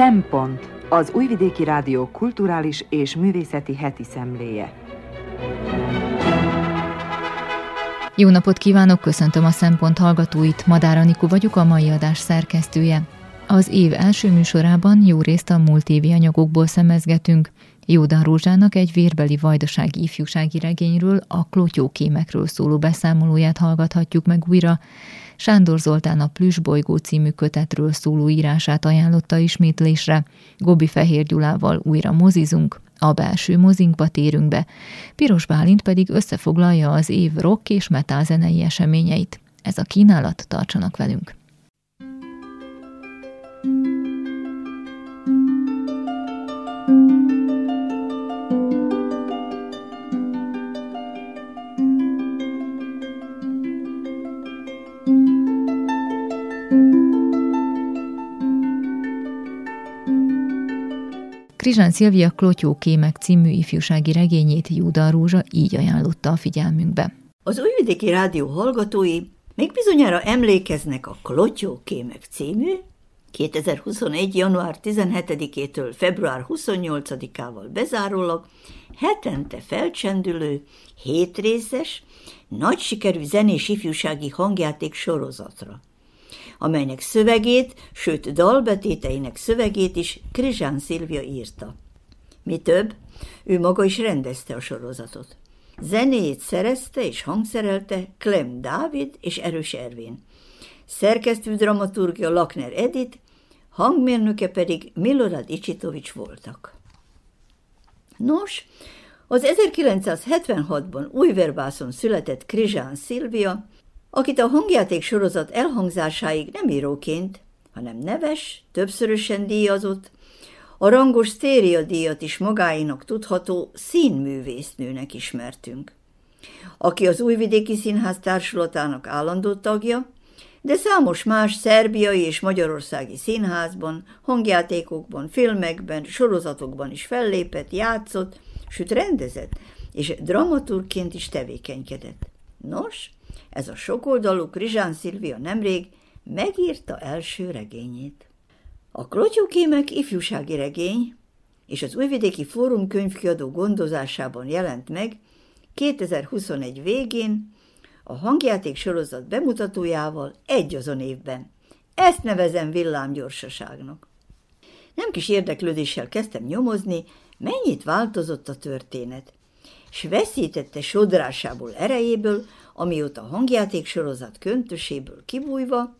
Szempont az Újvidéki Rádió kulturális és művészeti heti szemléje. Jó napot kívánok, köszöntöm a Szempont hallgatóit, Madár Anikó vagyok, a mai adás szerkesztője. Az év első műsorában jó részt a múlt évi anyagokból szemezgetünk. Jódan Rózsának egy vérbeli vajdasági ifjúsági regényről, a klotyókémekről szóló beszámolóját hallgathatjuk meg újra. Sándor Zoltán a Plüsbolygó című kötetről szóló írását ajánlotta ismétlésre. Gobi Fehér Gyulával újra mozizunk, a belső mozinkba térünk be. Piros Bálint pedig összefoglalja az év rock és metal zenei eseményeit. Ez a kínálat, tartsanak velünk! Krizsán Szilvia Klotyókémek című ifjúsági regényét Júda Rózsa így ajánlotta a figyelmünkbe. Az Újvidéki Rádió hallgatói még bizonyára emlékeznek a Klotyókémek című 2021. január 17-től február 28-ával bezárólag hetente felcsendülő, hétrészes, nagy sikerű zenés ifjúsági hangjáték sorozatra amelynek szövegét, sőt dalbetéteinek szövegét is Krizsán Szilvia írta. Mi több, ő maga is rendezte a sorozatot. Zenéjét szerezte és hangszerelte Klem Dávid és Erős Ervin. Szerkesztő dramaturgia Lakner Edith, hangmérnöke pedig Milorad Icsitovics voltak. Nos, az 1976-ban Újverbászon született Krizsán Szilvia akit a hangjáték sorozat elhangzásáig nem íróként, hanem neves, többszörösen díjazott, a rangos sztéria díjat is magáinak tudható színművésznőnek ismertünk, aki az Újvidéki Színház társulatának állandó tagja, de számos más szerbiai és magyarországi színházban, hangjátékokban, filmekben, sorozatokban is fellépett, játszott, sőt rendezett, és dramaturgként is tevékenykedett. Nos, ez a sokoldalú Krizsán Szilvia nemrég megírta első regényét. A Klotyókémek ifjúsági regény és az Újvidéki Fórum könyvkiadó gondozásában jelent meg 2021 végén a hangjáték sorozat bemutatójával egy azon évben. Ezt nevezem villámgyorsaságnak. Nem kis érdeklődéssel kezdtem nyomozni, mennyit változott a történet, s veszítette sodrásából erejéből, amióta a hangjáték sorozat köntöséből kibújva,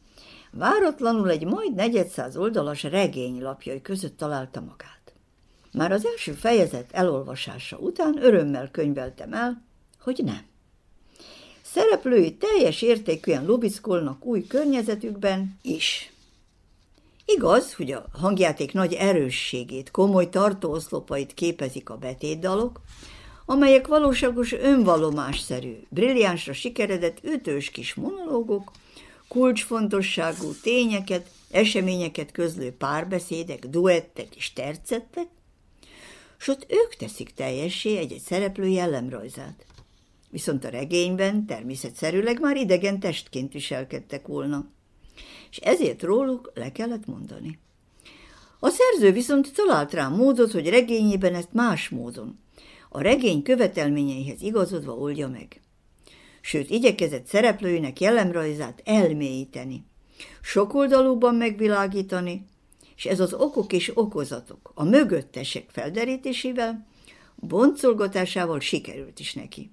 váratlanul egy majd negyedszáz oldalas regény lapjai között találta magát. Már az első fejezet elolvasása után örömmel könyveltem el, hogy nem. Szereplői teljes értékűen lubickolnak új környezetükben is. Igaz, hogy a hangjáték nagy erősségét, komoly tartóoszlopait képezik a betétdalok, amelyek valóságos önvalomásszerű, brilliánsra sikeredett ütős kis monológok, kulcsfontosságú tényeket, eseményeket közlő párbeszédek, duettek és tercettek, s ott ők teszik teljessé egy-egy szereplő jellemrajzát. Viszont a regényben természetszerűleg már idegen testként viselkedtek volna, és ezért róluk le kellett mondani. A szerző viszont talált rá módot, hogy regényében ezt más módon, a regény követelményeihez igazodva oldja meg. Sőt, igyekezett szereplőinek jellemrajzát elmélyíteni, sokoldalúban megvilágítani, és ez az okok és okozatok, a mögöttesek felderítésével, boncolgatásával sikerült is neki.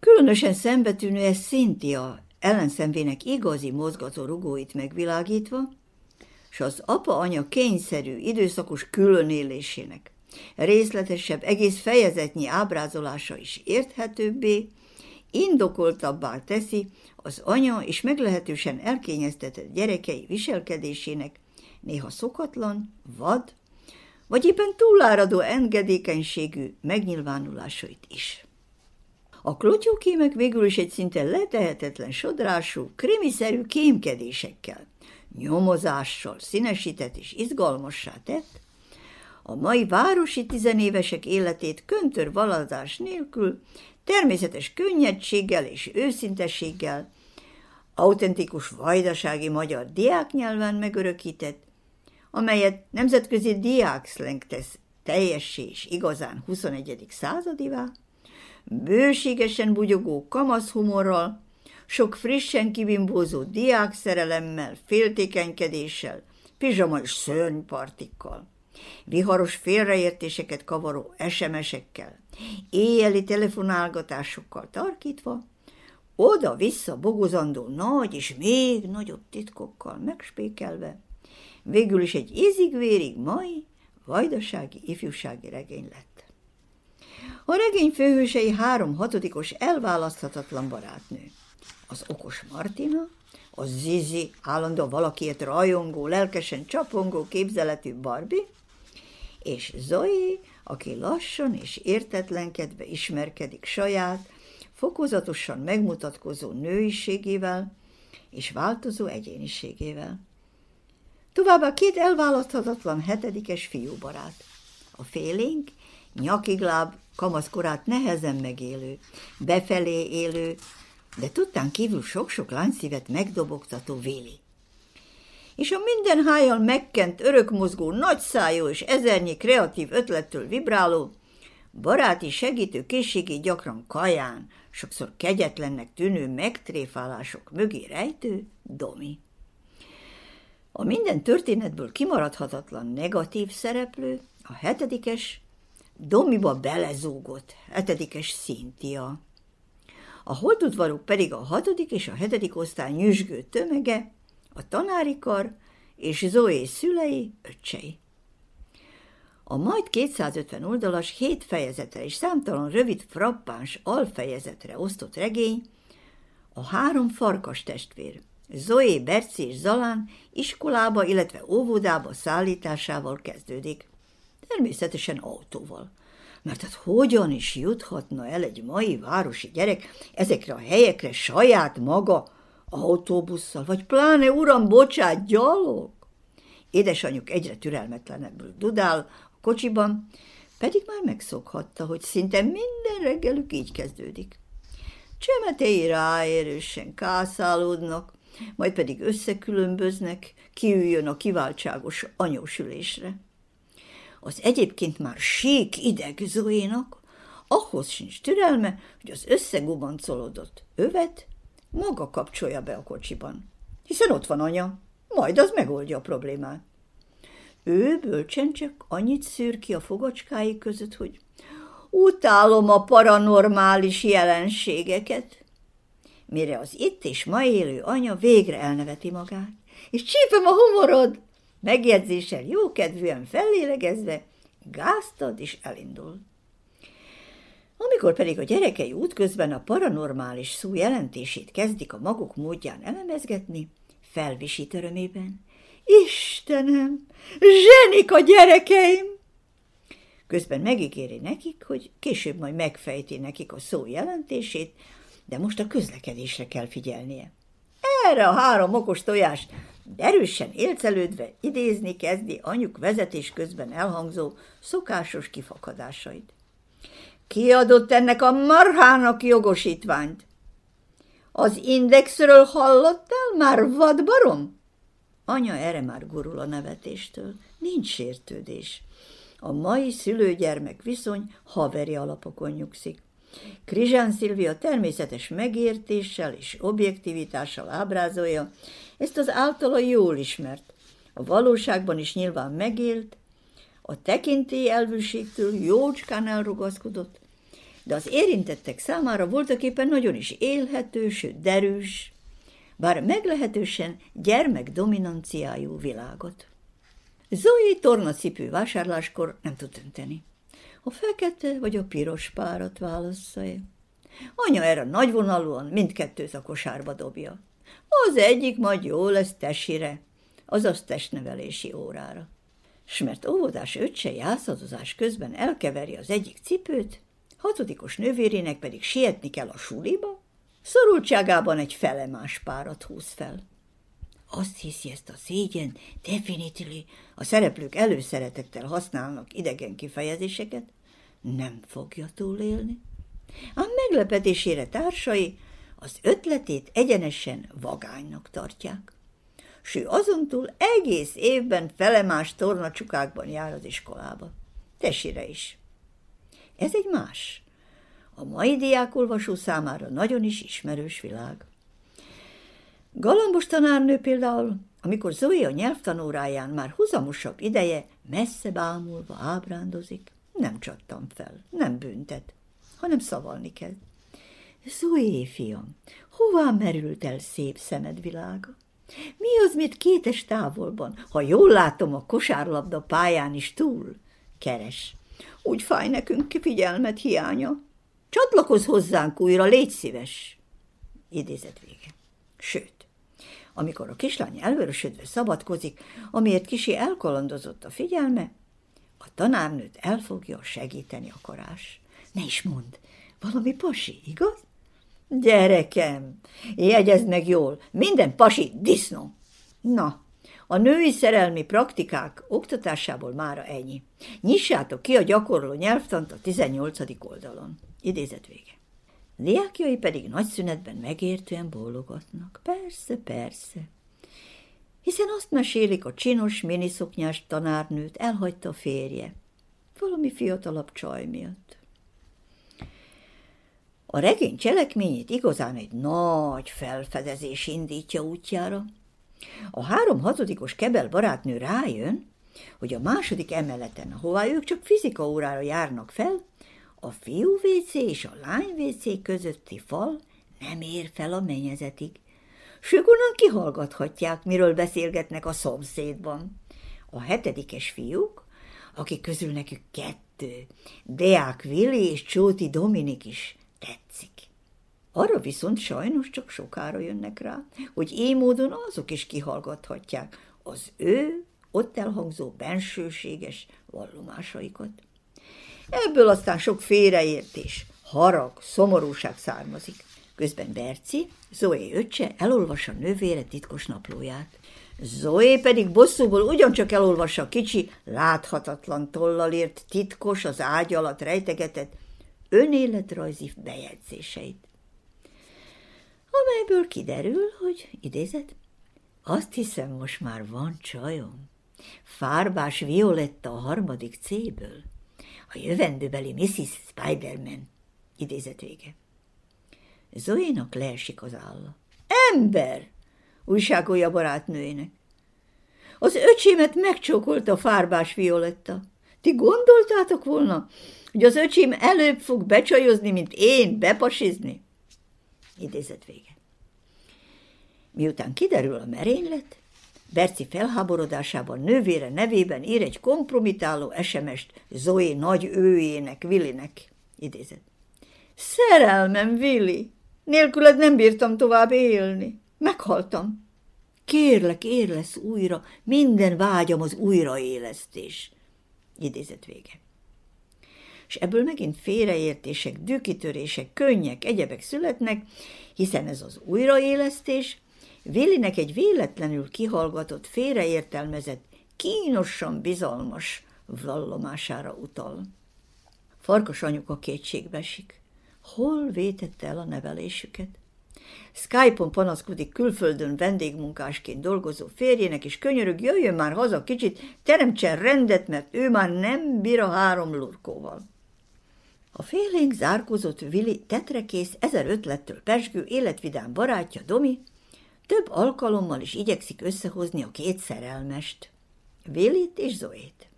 Különösen szembetűnő ez Cynthia ellenszemvének igazi mozgató rugóit megvilágítva, és az apa-anya kényszerű, időszakos különélésének, részletesebb, egész fejezetnyi ábrázolása is érthetőbbé, indokoltabbá teszi az anya és meglehetősen elkényeztetett gyerekei viselkedésének néha szokatlan, vad, vagy éppen túláradó engedékenységű megnyilvánulásait is. A klotyókémek végül is egy szinte letehetetlen sodrású, krimiszerű kémkedésekkel, nyomozással színesített és izgalmassá tett, a mai városi tizenévesek életét köntör valadás nélkül, természetes könnyedséggel és őszintességgel, autentikus vajdasági magyar diáknyelven megörökített, amelyet nemzetközi diákszlenk tesz teljessé és igazán 21. századivá, bőségesen bugyogó kamaszhumorral, sok frissen kibimbózó diákszerelemmel, féltékenykedéssel, pizsama és szörnypartikkal, viharos félreértéseket kavaró SMS-ekkel, éjjeli telefonálgatásokkal tarkítva, oda-vissza bogozandó nagy és még nagyobb titkokkal megspékelve, végül is egy ízig-vérig mai, vajdasági ifjúsági regény lett. A regény főhősei három hatodikos elválaszthatatlan barátnő. Az okos Martina, a Zizi, állandó valakiért rajongó, lelkesen csapongó képzeletű Barbie, és Zoe, aki lassan és értetlenkedve ismerkedik saját, fokozatosan megmutatkozó nőiségével és változó egyéniségével. Továbbá két elválaszthatatlan hetedikes fiúbarát. A félénk, nyakigláb, kamaszkorát nehezen megélő, befelé élő, de tudtán kívül sok-sok lányszívet megdobogtató Véli. És a minden hájjal megkent, örökmozgó, nagyszájú és ezernyi kreatív ötlettől vibráló, baráti segítő készségé gyakran kaján, sokszor kegyetlennek tűnő megtréfálások mögé rejtő Domi. A minden történetből kimaradhatatlan negatív szereplő, a hetedikes, Domiba belezúgott hetedikes Szintia. A holdudvarok pedig a hatodik és a hetedik osztály nyüzsgő tömege, a tanári kar és Zoé szülei, öccsei. A majd 250 oldalas, hét fejezetre és számtalan rövid, frappáns alfejezetre osztott regény a három farkas testvér, Zoé, Berci és Zalán iskolába, illetve óvodába szállításával kezdődik. Természetesen autóval. Mert hát hogyan is juthatna el egy mai városi gyerek ezekre a helyekre saját maga autóbusszal, vagy pláne, uram, bocsát, gyalog? Édesanyjuk egyre türelmetlenebbül dudál a kocsiban, pedig már megszokhatta, hogy szinte minden reggelük így kezdődik. Csemetei ráérősen kászálódnak, majd pedig összekülönböznek, kiüljön a kiváltságos anyósülésre. Az egyébként már sík ideg Zoénak, ahhoz sincs türelme, hogy az összegubancolódott övet maga kapcsolja be a kocsiban. Hiszen ott van anya, majd az megoldja a problémát. Ő bölcsen csak annyit szűr ki a fogacskái között, hogy utálom a paranormális jelenségeket, mire az itt és ma élő anya végre elneveti magát, és csípem a humorod, megjegyzéssel jókedvűen fellélegezve, gáztad és elindul. Amikor pedig a gyerekei útközben a paranormális szó jelentését kezdik a maguk módján elemezgetni, felvisít örömében. Istenem, zsenik a gyerekeim! Közben megígéri nekik, hogy később majd megfejti nekik a szó jelentését, de most a közlekedésre kell figyelnie. Erre a három okos tojás erősen élcelődve idézni kezdi anyuk vezetés közben elhangzó szokásos kifakadásait. Ki adott ennek a marhának jogosítványt? Az indexről hallottál már, vadbarom? Anya erre már gurul a nevetéstől. Nincs sértődés. A mai szülőgyermek viszony haveri alapokon nyugszik. Krizsán Szilvia természetes megértéssel és objektivitással ábrázolja ezt az általa jól ismert, a valóságban is nyilván megélt, a tekintély elvűségtől jócskán elrugaszkodott, de az érintettek számára voltak éppen nagyon is élhető, sőt derűs, bár meglehetősen gyermek dominanciájú világot. Zoe tornacipő vásárláskor nem tud dönteni a fekete vagy a piros párat válassza-e. Anya erre nagyvonalúan mindkettőt a kosárba dobja. Az egyik majd jó lesz tesire, azaz testnevelési órára. S mert óvodás öccse jászadozás közben elkeveri az egyik cipőt, hatodikos nővérének pedig sietni kell a suliba, szorultságában egy felemás párat húz fel. Azt hiszi ezt a szégyen, definitely, a szereplők előszeretettel használnak idegen kifejezéseket, nem fogja túlélni. A meglepetésére társai az ötletét egyenesen vagánynak tartják. s ő azontúl egész évben felemás tornacsukákban jár az iskolába. Tesire is. Ez egy más, a mai diákolvasó számára nagyon is ismerős világ. Galambos tanárnő például, amikor Zoe a nyelvtanóráján már huzamosabb ideje messze bámulva ábrándozik, nem csattam fel, nem büntet, hanem szavalni kell. Zoé, fiam, hová merült el szép szemed világa? Mi az, mit kétes távolban, ha jól látom a kosárlabda pályán is túl? Keres. Úgy fáj nekünk figyelmet hiánya. Csatlakozz hozzánk újra, légy szíves. Idézet vége. Sőt, amikor a kislány elvörösödve szabadkozik, amiért kisi elkalandozott a figyelme, a tanárnőt elfogja segíteni a karás. Ne is mond, valami pasi, igaz? Gyerekem, jegyezd meg jól, minden pasi disznó. Na, a női szerelmi praktikák oktatásából mára ennyi. Nyissátok ki a gyakorló nyelvtant a 18. oldalon. Idézet vége. Diákjai pedig nagy szünetben megértően bólogatnak. Persze, persze. Hiszen azt mesélik, a csinos, miniszoknyás tanárnőt elhagyta a férje. Valami fiatalabb csaj miatt. A regény cselekményét igazán egy nagy felfedezés indítja útjára. A három hatodikos kebel barátnő rájön, hogy a második emeleten, ahová ők csak fizika órára járnak fel, a fiú WC és a lány WC közötti fal nem ér fel a mennyezetig. Sögunan kihallgathatják, miről beszélgetnek a szomszédban. A hetedikes fiúk, akik közül nekük kettő, Deák Vili és Csóti Dominik is tetszik. Arra viszont sajnos csak sokára jönnek rá, hogy így módon azok is kihallgathatják az ő ott elhangzó bensőséges vallomásaikat. Ebből aztán sok félreértés, harag, szomorúság származik. Közben Berci, Zoé öccse elolvassa nővére titkos naplóját. Zoé pedig bosszúból ugyancsak elolvassa kicsi, láthatatlan tollal ért titkos, az ágy alatt rejtegetett önéletrajzi bejegyzéseit. Amelyből kiderül, hogy, idézet, azt hiszem, most már van csajom. Fárbás Violetta a harmadik C-ből a jövendőbeli Mrs. Spiderman. Idézet vége. Zoénak leesik az álla. Ember! újságolja barátnőjének. Az öcsémet megcsókolta fárbás Violetta. Ti gondoltátok volna, hogy az öcsém előbb fog becsajozni, mint én bepasizni? Idézet vége. Miután kiderül a merénylet, Berci felháborodásában nővére nevében ír egy kompromitáló SMS-t Zoé nagy őjének, Willinek. Idézet. Szerelmem, Willi! Nélküled nem bírtam tovább élni. Meghaltam. Kérlek, érlesz újra, minden vágyam az újraélesztés. Idézet vége. És ebből megint félreértések, dűkitörések, könnyek, egyebek születnek, hiszen ez az újraélesztés Villinek egy véletlenül kihallgatott, félreértelmezett, kínosan bizalmas vallomására utal. Farkas anyuka kétségbe esik. Hol vétette el a nevelésüket? Skype-on panaszkodik külföldön vendégmunkásként dolgozó férjének, és könyörög, jöjjön már haza kicsit, teremtsen rendet, mert ő már nem bír a három lurkóval. A félénk zárkozott Vili tetrekész, ezer ötlettől pesgő, életvidám barátja Domi több alkalommal is igyekszik összehozni a két szerelmest, Vélit és Zoét.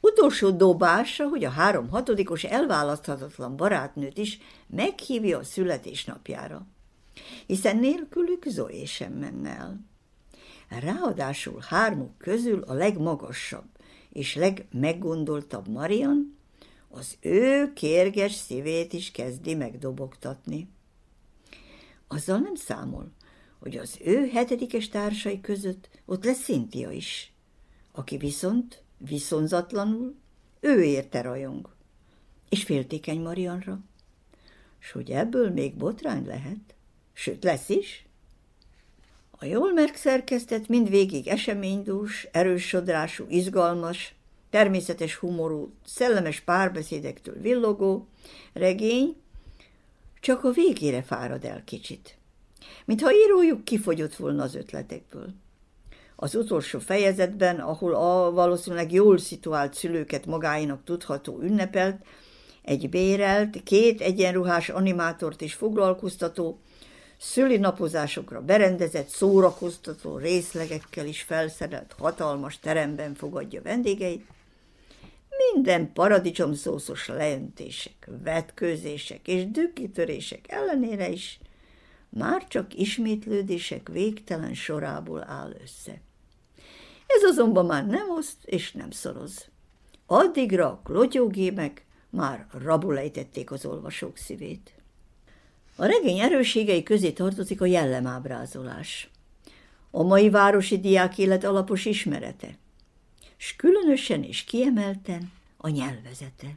Utolsó dobása, hogy a három hatodikos elválaszthatatlan barátnőt is meghívja a születésnapjára, hiszen nélkülük Zoé sem menne el. Ráadásul hármuk közül a legmagasabb és legmeggondoltabb Marian az ő kérges szívét is kezdi megdobogtatni. Azzal nem számol, hogy az ő hetedikes társai között ott lesz Szintia is, aki viszont viszonzatlanul ő érte rajong, és féltékeny Marianra, s hogy ebből még botrány lehet, sőt lesz is. A jól megszerkesztett, mindvégig eseménydús, erősodrású, izgalmas, természetes humorú, szellemes párbeszédektől villogó regény csak a végére fárad el kicsit mintha írójuk kifogyott volna az ötletekből. Az utolsó fejezetben, ahol a valószínűleg jól szituált szülőket magáinak tudható ünnepelt, egy bérelt, két egyenruhás animátort is foglalkoztató, szülinapozásokra berendezett, szórakoztató részlegekkel is felszerelt hatalmas teremben fogadja vendégeit, minden paradicsomszószos leöntések, vetkőzések és dükkitörések ellenére is már csak ismétlődések végtelen sorából áll össze. Ez azonban már nem oszt és nem szoroz. Addigra a klotyógémek már rabul ejtették az olvasók szívét. A regény erősségei közé tartozik a jellemábrázolás. A mai városi diák élet alapos ismerete, s különösen és kiemelten a nyelvezete.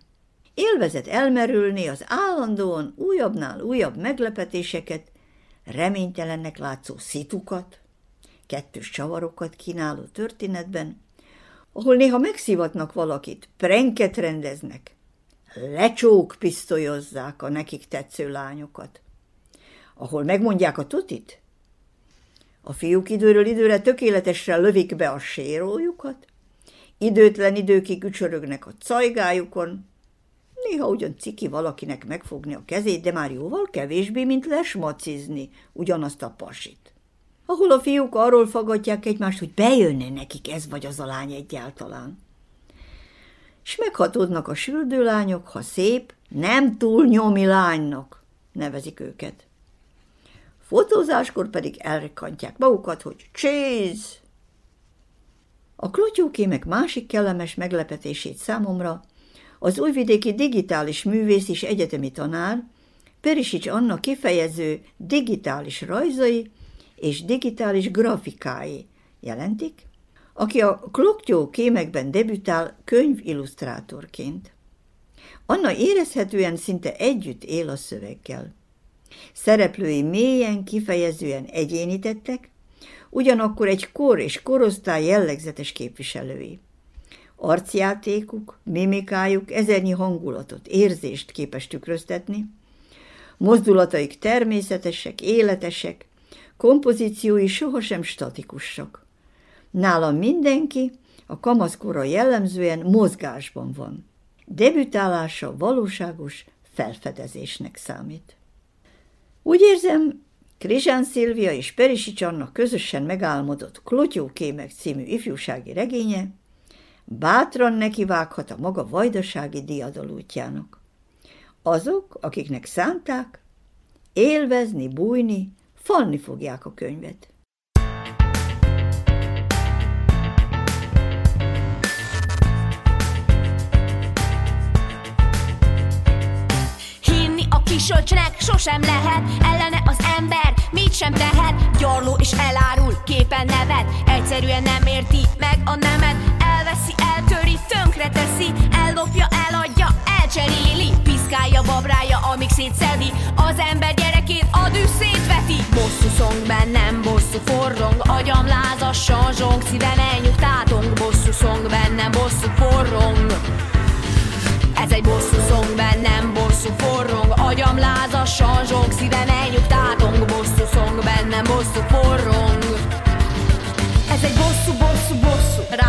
Élvezet elmerülni az állandóan újabbnál újabb meglepetéseket, reménytelennek látszó szitukat, kettős csavarokat kínáló történetben, ahol néha megszivatnak valakit, prenket rendeznek, lecsók pisztolyozzák a nekik tetsző lányokat, ahol megmondják a tutit, a fiúk időről időre tökéletesre lövik be a sérójukat, időtlen időkig ücsörögnek a cajgájukon, néha ugyan ciki valakinek megfogni a kezét, de már jóval kevésbé, mint lesmacizni ugyanazt a pasit. Ahol a fiúk arról fagadják egymást, hogy bejönne nekik ez vagy az a lány egyáltalán. És meghatódnak a süldőlányok, ha szép, nem túl nyomi lánynak nevezik őket. Fotózáskor pedig elrekantják magukat, hogy cheese! A klotyókémek másik kellemes meglepetését számomra az újvidéki digitális művész és egyetemi tanár, Perisics Anna kifejező digitális rajzai és digitális grafikái jelentik, aki a kloktyó kémekben debütál könyvillusztrátorként. Anna érezhetően szinte együtt él a szöveggel. Szereplői mélyen, kifejezően egyénítettek, ugyanakkor egy kor és korosztály jellegzetes képviselői. Arcjátékuk, mimikájuk ezernyi hangulatot, érzést képes tükröztetni, mozdulataik természetesek, életesek, kompozíciói sohasem statikusak. Nála mindenki a kamaszkora jellemzően mozgásban van. Debütálása valóságos felfedezésnek számít. Úgy érzem, Krizsán Szilvia és Perisics Anna közösen megálmodott Klotyókémek című ifjúsági regénye bátran nekivághat a maga vajdasági diadalútjának. Azok, akiknek szánták, élvezni, bújni, falni fogják a könyvet. Kisölcsnek sosem lehet. Ellene az ember mit sem tehet. Gyarló és elárul, képen nevet. Egyszerűen nem érti meg a nemet. Elveszi, eltöri, tönkre teszi Ellopja, eladja, elcseréli. Piszkálja, babrája, amíg szétszedi. Az ember gyerekét a dű szétveti. Bosszú szong bennem, bosszú forrong. Agyam lázassan zsong, szívem elnyugtátong Bosszú szong bennem, bosszú forrong. Ez egy bosszú szong bennem,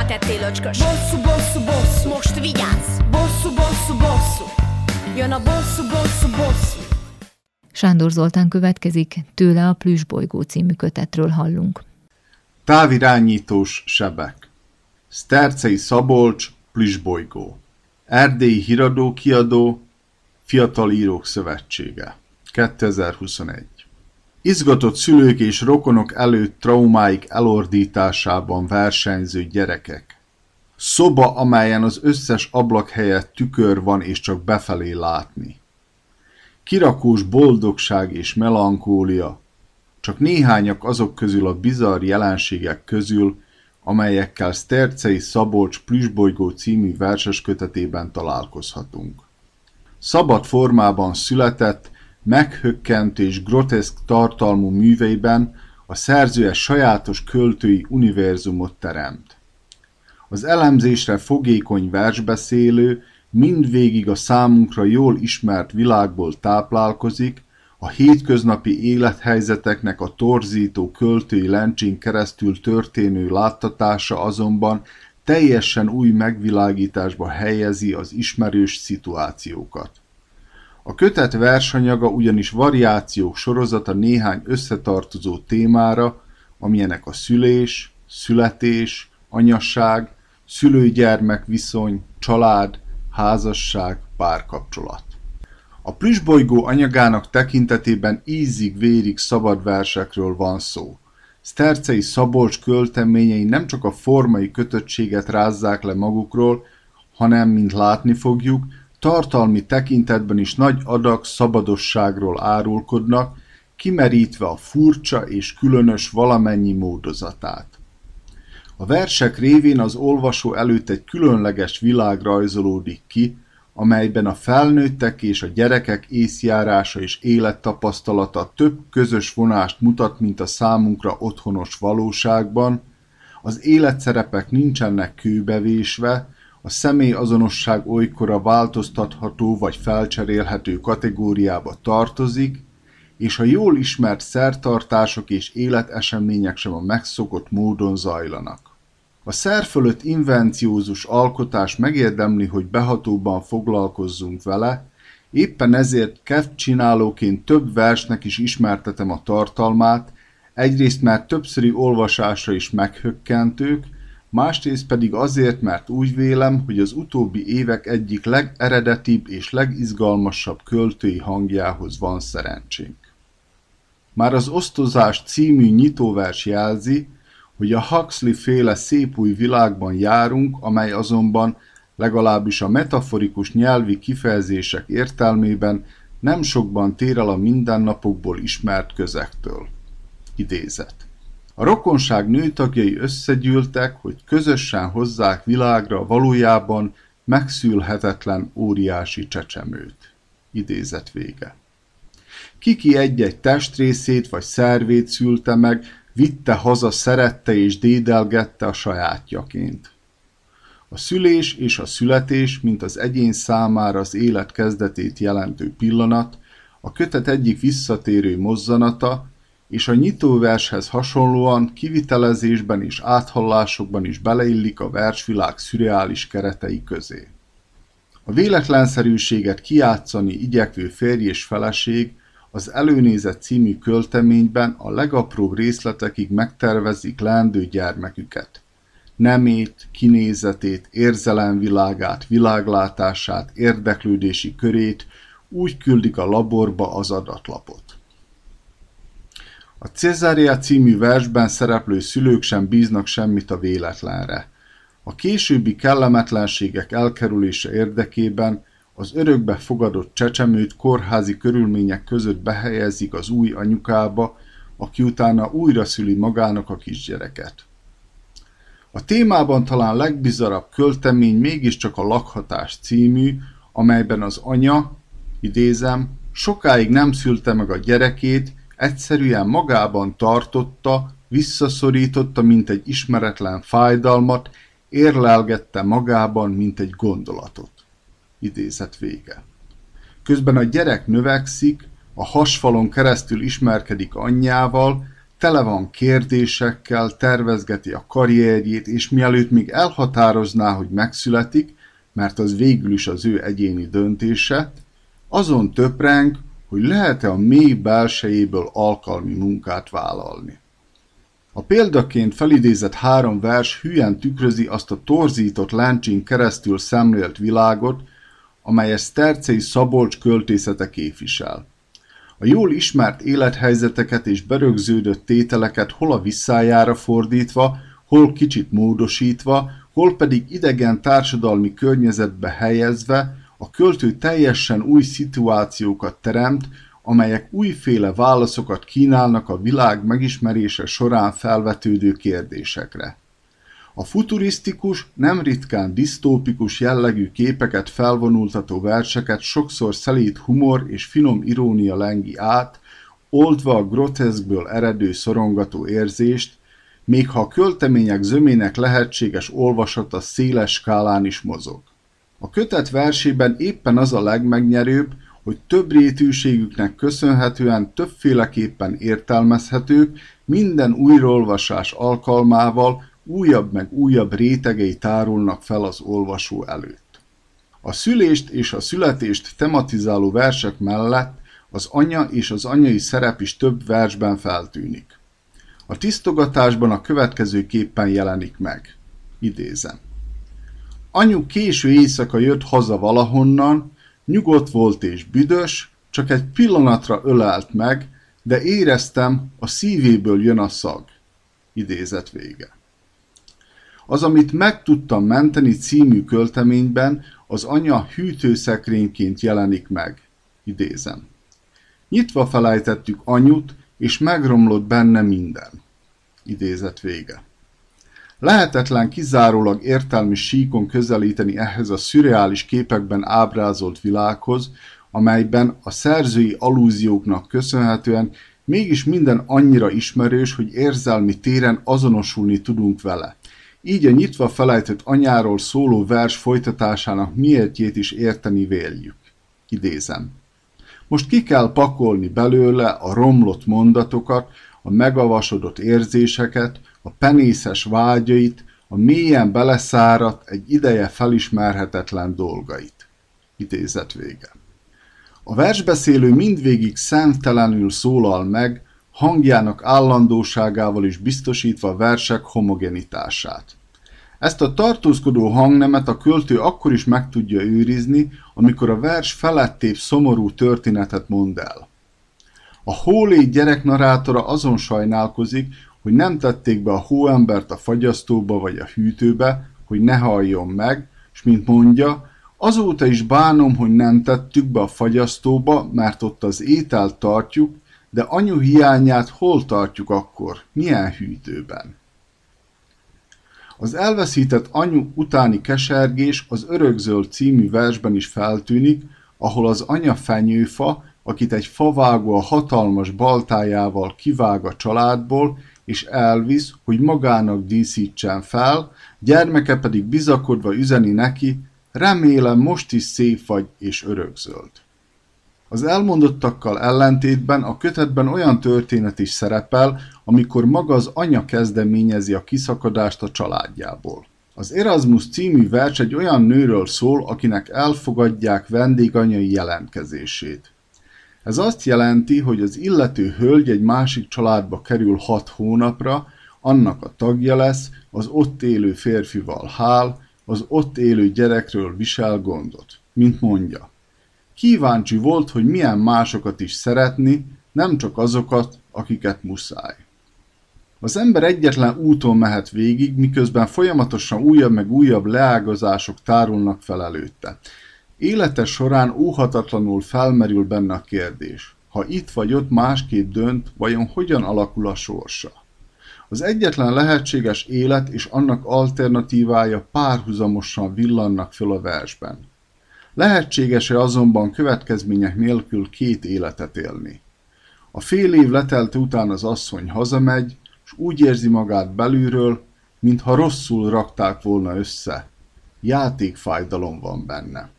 bosszú Rátettél öcskös. Bosszú, bosszú, bosszú. Most vigyázz. Bosszú, bosszú, bosszú. Jön a bosszú, bosszú, bosszú. Sándor Zoltán következik, tőle a Plüsbolygó című kötetről hallunk. Távirányítós sebek. Stercei Szabolcs, Plüsbolygó Erdélyi Híradó Kiadó Fiatal Írók Szövetsége. 2021 Izgatott szülők és rokonok előtt traumáik elordításában versenyző gyerekek. Szoba, amelyen az összes ablak helyett tükör van és csak befelé látni. Kirakós boldogság és melankólia, csak néhányak azok közül a bizarr jelenségek közül, amelyekkel Stercei Szabolcs Plüsbolygó című verses kötetében találkozhatunk. Szabad formában született, meghökkent és groteszk tartalmú műveiben a szerzője sajátos költői univerzumot teremt. Az elemzésre fogékony versbeszélő mindvégig a számunkra jól ismert világból táplálkozik, a hétköznapi élethelyzeteknek a torzító költői lencsén keresztül történő láttatása azonban teljesen új megvilágításba helyezi az ismerős szituációkat. A kötet versanyaga ugyanis variációk sorozata néhány összetartozó témára, amilyenek a szülés, születés, anyasság, szülő-gyermek viszony, család, házasság, párkapcsolat. A plüsbolygó anyagának tekintetében ízig-vérig szabad versekről van szó. Stercei Szabolcs költeményei nem csak a formai kötöttséget rázzák le magukról, hanem, mint látni fogjuk, tartalmi tekintetben is nagy adag szabadosságról árulkodnak, kimerítve a furcsa és különös valamennyi módozatát. A versek révén az olvasó előtt egy különleges világ rajzolódik ki, amelyben a felnőttek és a gyerekek észjárása és élettapasztalata több közös vonást mutat, mint a számunkra otthonos valóságban, az életszerepek nincsenek kőbevésve, a személy azonosság olykora változtatható vagy felcserélhető kategóriába tartozik, és a jól ismert szertartások és életesemények sem a megszokott módon zajlanak. A szer fölött invenciózus alkotás megérdemli, hogy behatóban foglalkozzunk vele, éppen ezért csinálóként több versnek is ismertetem a tartalmát, egyrészt mert többszöri olvasásra is meghökkentők, másrészt pedig azért, mert úgy vélem, hogy az utóbbi évek egyik legeredetibb és legizgalmasabb költői hangjához van szerencsénk. Már az Osztozás című nyitóvers jelzi, hogy a Huxley féle szép új világban járunk, amely azonban legalábbis a metaforikus nyelvi kifejezések értelmében nem sokban tér el a mindennapokból ismert közektől. Idézet. A rokonság nőtagjai összegyűltek, hogy közösen hozzák világra valójában megszülhetetlen óriási csecsemőt. Idézet vége. Kiki egy-egy testrészét vagy szervét szülte meg, vitte haza, szerette és dédelgette a sajátjaként. A szülés és a születés, mint az egyén számára az élet kezdetét jelentő pillanat, a kötet egyik visszatérő mozzanata, és a nyitóvershez hasonlóan kivitelezésben és áthallásokban is beleillik a versvilág szürreális keretei közé. A véletlenszerűséget kiátszani igyekvő férj és feleség az Előnézet című költeményben a legapróbb részletekig megtervezik leendő gyermeküket. Nemét, kinézetét, érzelemvilágát, világlátását, érdeklődési körét úgy küldik a laborba az adatlapot. A Cezária című versben szereplő szülők sem bíznak semmit a véletlenre. A későbbi kellemetlenségek elkerülése érdekében az örökbe fogadott csecsemőt kórházi körülmények között behelyezik az új anyukába, aki utána újra szüli magának a kisgyereket. A témában talán legbizarabb költemény mégiscsak a Lakhatás című, amelyben az anya, idézem, sokáig nem szülte meg a gyerekét, egyszerűen magában tartotta, visszaszorította, mint egy ismeretlen fájdalmat, érlelgette magában, mint egy gondolatot. Idézet vége. Közben a gyerek növekszik, a hasfalon keresztül ismerkedik anyjával, tele van kérdésekkel, tervezgeti a karrierjét, és mielőtt még elhatározná, hogy megszületik, mert az végül is az ő egyéni döntése, azon töpreng, hogy lehet-e a mély belsejéből alkalmi munkát vállalni. A példaként felidézett három vers hülyen tükrözi azt a torzított láncsén keresztül szemlélt világot, amelyet Stercei Szabolcs költészete képvisel. A jól ismert élethelyzeteket és berögződött tételeket hol a visszájára fordítva, hol kicsit módosítva, hol pedig idegen társadalmi környezetbe helyezve, a költő teljesen új szituációkat teremt, amelyek újféle válaszokat kínálnak a világ megismerése során felvetődő kérdésekre. A futurisztikus, nem ritkán disztópikus jellegű képeket felvonultató verseket sokszor szelíd humor és finom irónia lengi át, oldva a groteszkből eredő szorongató érzést, még ha a költemények zömének lehetséges olvasata széles skálán is mozog. A kötet versében éppen az a legmegnyerőbb, hogy több rétűségüknek köszönhetően többféleképpen értelmezhetők, minden újraolvasás alkalmával újabb meg újabb rétegei tárulnak fel az olvasó előtt. A szülést és a születést tematizáló versek mellett az anya és az anyai szerep is több versben feltűnik. A tisztogatásban a következő képpen jelenik meg. Idézem. Anyu késő éjszaka jött haza valahonnan, nyugodt volt és büdös, csak egy pillanatra ölelt meg, de éreztem, a szívéből jön a szag. Idézet vége. Az, amit meg tudtam menteni című költeményben, az anya hűtőszekrényként jelenik meg. Idézem. Nyitva felejtettük anyut, és megromlott benne minden. Idézet vége. Lehetetlen kizárólag értelmi síkon közelíteni ehhez a szürreális képekben ábrázolt világhoz, amelyben a szerzői alúzióknak köszönhetően mégis minden annyira ismerős, hogy érzelmi téren azonosulni tudunk vele. Így a nyitva felejtett anyáról szóló vers folytatásának miértjét is érteni véljük. Idézem. Most ki kell pakolni belőle a romlott mondatokat, a megavasodott érzéseket, a penészes vágyait, a mélyen beleszáradt, egy ideje felismerhetetlen dolgait. Idézet vége. A versbeszélő mindvégig szemtelenül szólal meg, hangjának állandóságával is biztosítva a versek homogenitását. Ezt a tartózkodó hangnemet a költő akkor is meg tudja őrizni, amikor a vers felettébb szomorú történetet mond el. A hólé gyerek narátora azon sajnálkozik, hogy nem tették be a hóembert a fagyasztóba vagy a hűtőbe, hogy ne halljon meg, és mint mondja, azóta is bánom, hogy nem tettük be a fagyasztóba, mert ott az ételt tartjuk, de anyu hiányát hol tartjuk akkor, milyen hűtőben? Az elveszített anyu utáni kesergés az Örökzöld című versben is feltűnik, ahol az anya fenyőfa, akit egy favágó a hatalmas baltájával kivág a családból, és elvisz, hogy magának díszítsen fel, gyermeke pedig bizakodva üzeni neki, remélem most is szép vagy és örökzöld. Az elmondottakkal ellentétben a kötetben olyan történet is szerepel, amikor maga az anya kezdeményezi a kiszakadást a családjából. Az Erasmus című vers egy olyan nőről szól, akinek elfogadják vendéganyai jelentkezését. Ez azt jelenti, hogy az illető hölgy egy másik családba kerül hat hónapra, annak a tagja lesz, az ott élő férfival hál, az ott élő gyerekről visel gondot, mint mondja. Kíváncsi volt, hogy milyen másokat is szeretni, nem csak azokat, akiket muszáj. Az ember egyetlen úton mehet végig, miközben folyamatosan újabb meg újabb leágazások tárulnak fel előtte. Élete során óhatatlanul felmerül benne a kérdés. Ha itt vagy ott másképp dönt, vajon hogyan alakul a sorsa? Az egyetlen lehetséges élet és annak alternatívája párhuzamosan villannak föl a versben. Lehetséges-e azonban következmények nélkül két életet élni? A fél év letelt után az asszony hazamegy, és úgy érzi magát belülről, mintha rosszul rakták volna össze. Játékfájdalom van benne.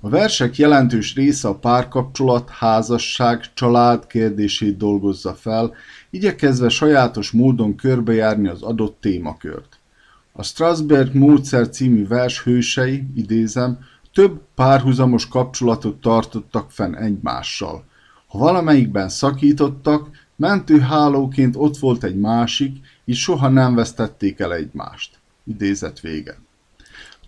A versek jelentős része a párkapcsolat, házasság, család kérdését dolgozza fel, igyekezve sajátos módon körbejárni az adott témakört. A Strasberg módszer című vers hősei, idézem, több párhuzamos kapcsolatot tartottak fenn egymással. Ha valamelyikben szakítottak, mentőhálóként ott volt egy másik, így soha nem vesztették el egymást. Idézet vége.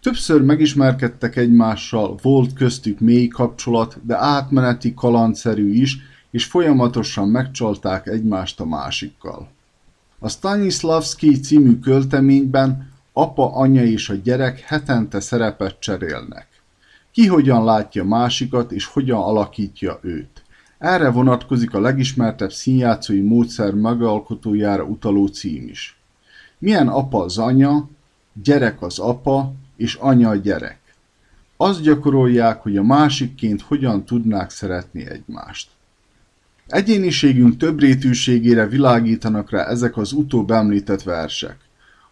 Többször megismerkedtek egymással, volt köztük mély kapcsolat, de átmeneti kalandszerű is, és folyamatosan megcsalták egymást a másikkal. A Stanislavski című költeményben apa, anya és a gyerek hetente szerepet cserélnek. Ki hogyan látja másikat és hogyan alakítja őt. Erre vonatkozik a legismertebb színjátszói módszer megalkotójára utaló cím is. Milyen apa az anya, gyerek az apa, és anya a gyerek. Azt gyakorolják, hogy a másikként hogyan tudnák szeretni egymást. Egyéniségünk többrétűségére világítanak rá ezek az utóbb említett versek.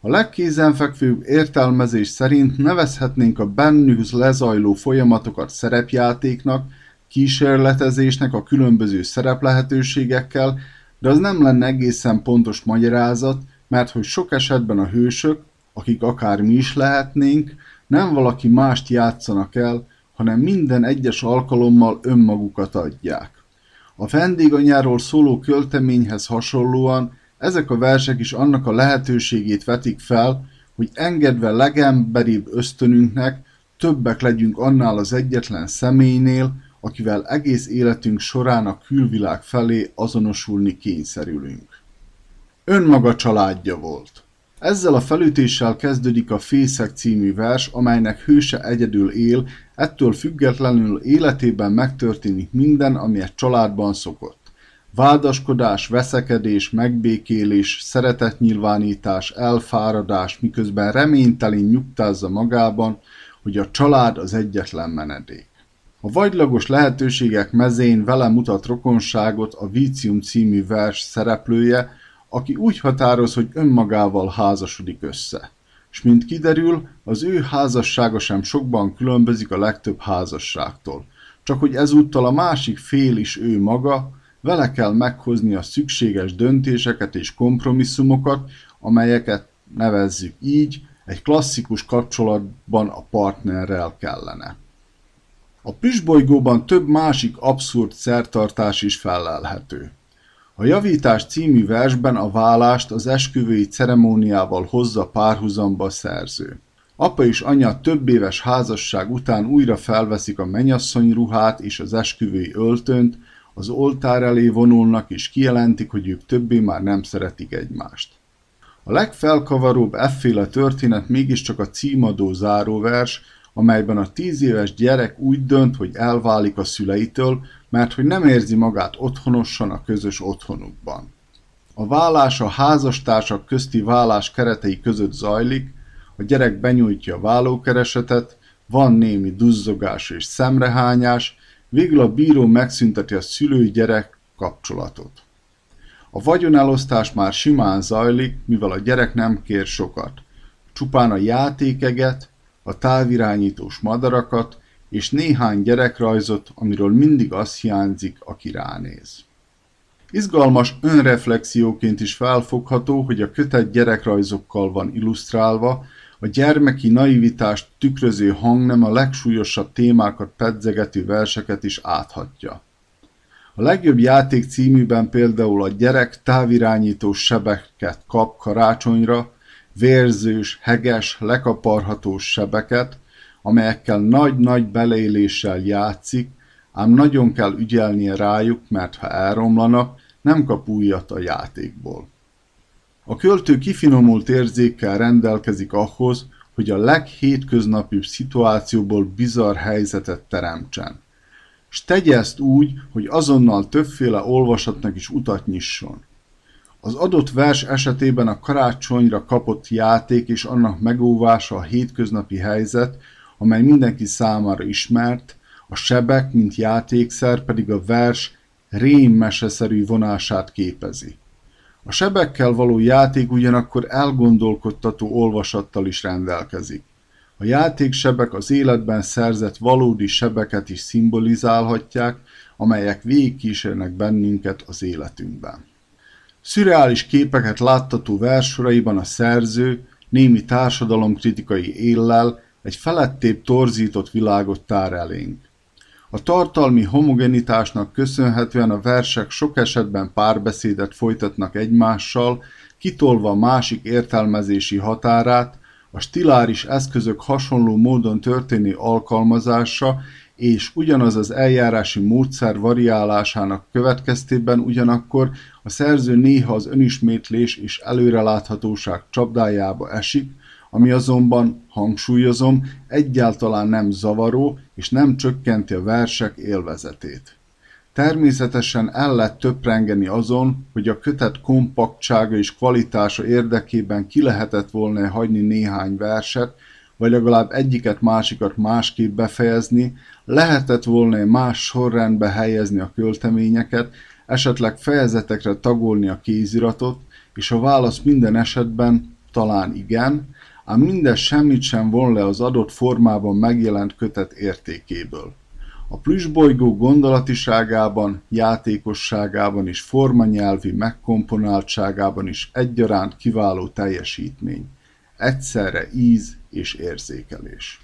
A legkézenfekvőbb értelmezés szerint nevezhetnénk a bennük lezajló folyamatokat szerepjátéknak, kísérletezésnek a különböző szereplehetőségekkel, de az nem lenne egészen pontos magyarázat, mert hogy sok esetben a hősök, akik akár mi is lehetnénk, nem valaki mást játszanak el, hanem minden egyes alkalommal önmagukat adják. A vendéganyáról szóló költeményhez hasonlóan ezek a versek is annak a lehetőségét vetik fel, hogy engedve legemberibb ösztönünknek többek legyünk annál az egyetlen személynél, akivel egész életünk során a külvilág felé azonosulni kényszerülünk. Önmaga családja volt. Ezzel a felütéssel kezdődik a Fészek című vers, amelynek hőse egyedül él, ettől függetlenül életében megtörténik minden, ami egy családban szokott. Vádaskodás, veszekedés, megbékélés, szeretetnyilvánítás, elfáradás, miközben reménytelén nyugtázza magában, hogy a család az egyetlen menedék. A vagylagos lehetőségek mezén vele mutat rokonságot a Vícium című vers szereplője, aki úgy határoz, hogy önmagával házasodik össze. És mint kiderül, az ő házassága sem sokban különbözik a legtöbb házasságtól. Csak hogy ezúttal a másik fél is ő maga, vele kell meghozni a szükséges döntéseket és kompromisszumokat, amelyeket nevezzük így, egy klasszikus kapcsolatban a partnerrel kellene. A püsbolygóban több másik abszurd szertartás is felelhető. A Javítás című versben a válást az esküvői ceremóniával hozza párhuzamba a szerző. Apa és anya több éves házasság után újra felveszik a menyasszony ruhát és az esküvői öltönt, az oltár elé vonulnak és kijelentik, hogy ők többé már nem szeretik egymást. A legfelkavaróbb efféle történet mégiscsak a címadó záróvers, amelyben a tíz éves gyerek úgy dönt, hogy elválik a szüleitől, mert hogy nem érzi magát otthonosan a közös otthonukban. A vállás a házastársak közti vállás keretei között zajlik, a gyerek benyújtja a vállókeresetet, van némi duzzogás és szemrehányás, végül a bíró megszünteti a szülő-gyerek kapcsolatot. A vagyonelosztás már simán zajlik, mivel a gyerek nem kér sokat. Csupán a játékeget, a távirányítós madarakat és néhány gyerekrajzot, amiről mindig az hiányzik, aki ránéz. Izgalmas önreflexióként is felfogható, hogy a kötet gyerekrajzokkal van illusztrálva, a gyermeki naivitást tükröző hangnem a legsúlyosabb témákat pedzegető verseket is áthatja. A legjobb játék címűben például a gyerek távirányítós sebeket kap karácsonyra, vérzős, heges, lekaparhatós sebeket, amelyekkel nagy-nagy beleéléssel játszik, ám nagyon kell ügyelnie rájuk, mert ha elromlanak, nem kap újat a játékból. A költő kifinomult érzékkel rendelkezik ahhoz, hogy a leghétköznapibb szituációból bizarr helyzetet teremtsen. S tegye ezt úgy, hogy azonnal többféle olvasatnak is utat nyisson. Az adott vers esetében a karácsonyra kapott játék és annak megóvása a hétköznapi helyzet, amely mindenki számára ismert, a sebek, mint játékszer pedig a vers rémmeseszerű vonását képezi. A sebekkel való játék ugyanakkor elgondolkodtató olvasattal is rendelkezik. A játéksebek az életben szerzett valódi sebeket is szimbolizálhatják, amelyek végigkísérnek bennünket az életünkben. Szürreális képeket láttató versoraiban a szerző némi társadalomkritikai éllel egy felettébb torzított világot tár elénk. A tartalmi homogenitásnak köszönhetően a versek sok esetben párbeszédet folytatnak egymással, kitolva másik értelmezési határát, a stiláris eszközök hasonló módon történő alkalmazása és ugyanaz az eljárási módszer variálásának következtében ugyanakkor a szerző néha az önismétlés és előreláthatóság csapdájába esik, ami azonban, hangsúlyozom, egyáltalán nem zavaró és nem csökkenti a versek élvezetét. Természetesen el lett töprengeni azon, hogy a kötet kompaktsága és kvalitása érdekében ki lehetett volna hagyni néhány verset, vagy legalább egyiket másikat másképp befejezni, lehetett volna más sorrendbe helyezni a költeményeket, esetleg fejezetekre tagolni a kéziratot, és a válasz minden esetben talán igen, ám mindez semmit sem von le az adott formában megjelent kötet értékéből. A plüsbolygó gondolatiságában, játékosságában és formanyelvi megkomponáltságában is egyaránt kiváló teljesítmény. Egyszerre íz és érzékelés.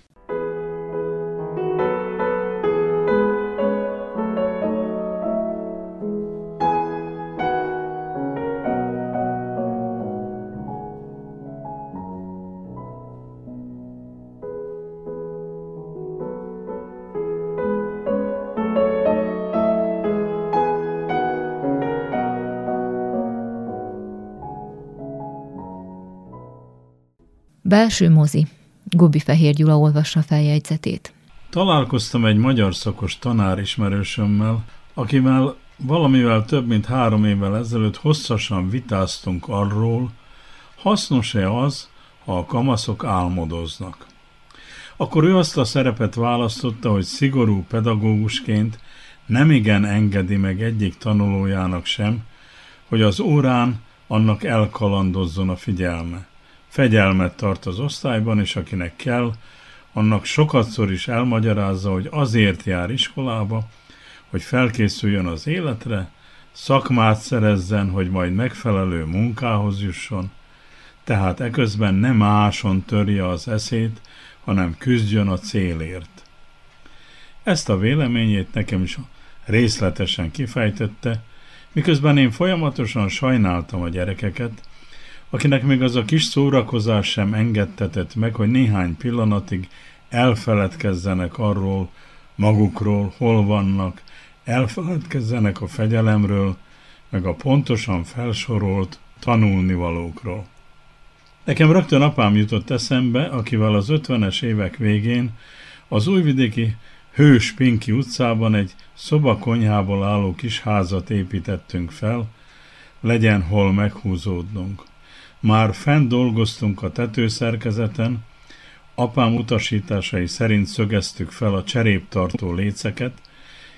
Belső mozi. Gubi Fehér Gyula olvassa feljegyzetét. Találkoztam egy magyar szakos tanárismerősömmel, akivel valamivel több mint három évvel ezelőtt hosszasan vitáztunk arról, hasznos-e az, ha a kamaszok álmodoznak. Akkor ő azt a szerepet választotta, hogy szigorú pedagógusként nem igen engedi meg egyik tanulójának sem, hogy az órán annak elkalandozzon a figyelme fegyelmet tart az osztályban, és akinek kell, annak sokatszor is elmagyarázza, hogy azért jár iskolába, hogy felkészüljön az életre, szakmát szerezzen, hogy majd megfelelő munkához jusson, tehát eközben nem máson törje az eszét, hanem küzdjön a célért. Ezt a véleményét nekem is részletesen kifejtette, miközben én folyamatosan sajnáltam a gyerekeket, akinek még az a kis szórakozás sem engedtetett meg, hogy néhány pillanatig elfeledkezzenek arról, magukról, hol vannak, elfeledkezzenek a fegyelemről, meg a pontosan felsorolt tanulnivalókról. Nekem rögtön apám jutott eszembe, akivel az 50-es évek végén az újvidéki Hős Pinki utcában egy szobakonyhából álló kis házat építettünk fel, legyen hol meghúzódnunk. Már fent dolgoztunk a tetőszerkezeten, apám utasításai szerint szögeztük fel a cseréptartó léceket,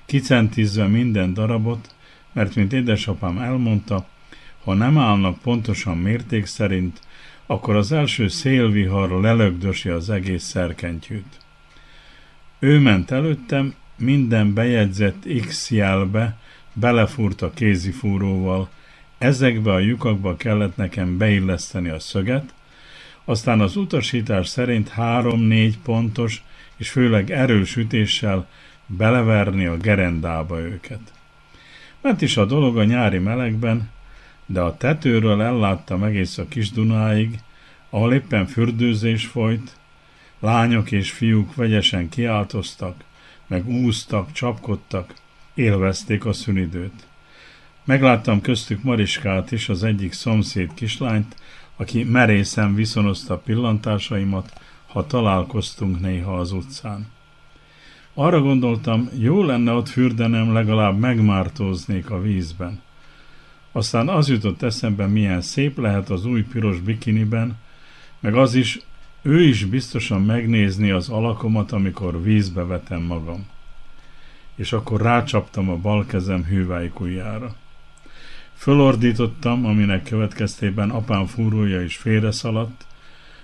kicentizve minden darabot, mert mint édesapám elmondta, ha nem állnak pontosan mérték szerint, akkor az első szélvihar lelögdösi az egész szerkentyűt. Ő ment előttem, minden bejegyzett X jelbe belefúrt a kézifúróval, Ezekbe a lyukakba kellett nekem beilleszteni a szöget, aztán az utasítás szerint három-négy pontos és főleg erős ütéssel beleverni a gerendába őket. Ment is a dolog a nyári melegben, de a tetőről elláttam egész a kis Dunáig, ahol éppen fürdőzés folyt, lányok és fiúk vegyesen kiáltoztak, meg úztak, csapkodtak, élvezték a szünidőt. Megláttam köztük Mariskát is, az egyik szomszéd kislányt, aki merészen viszonozta pillantásaimat, ha találkoztunk néha az utcán. Arra gondoltam, jó lenne ott fürdenem, legalább megmártóznék a vízben. Aztán az jutott eszembe, milyen szép lehet az új piros bikiniben, meg az is, ő is biztosan megnézni az alakomat, amikor vízbe vetem magam. És akkor rácsaptam a bal kezem hűvájkujjára. Fölordítottam, aminek következtében apám fúrója is félre szaladt,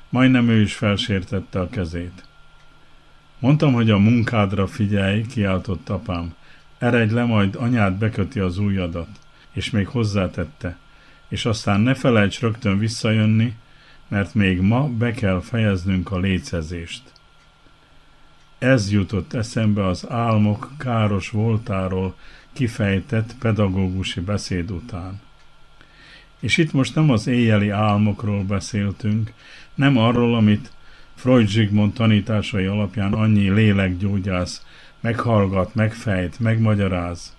majdnem ő is felsértette a kezét. Mondtam, hogy a munkádra figyelj, kiáltott apám. Eredj le, majd anyád beköti az ujjadat. És még hozzátette. És aztán ne felejts rögtön visszajönni, mert még ma be kell fejeznünk a lécezést. Ez jutott eszembe az álmok káros voltáról, kifejtett pedagógusi beszéd után. És itt most nem az éjjeli álmokról beszéltünk, nem arról, amit Freud Zsigmond tanításai alapján annyi lélekgyógyász meghallgat, megfejt, megmagyaráz.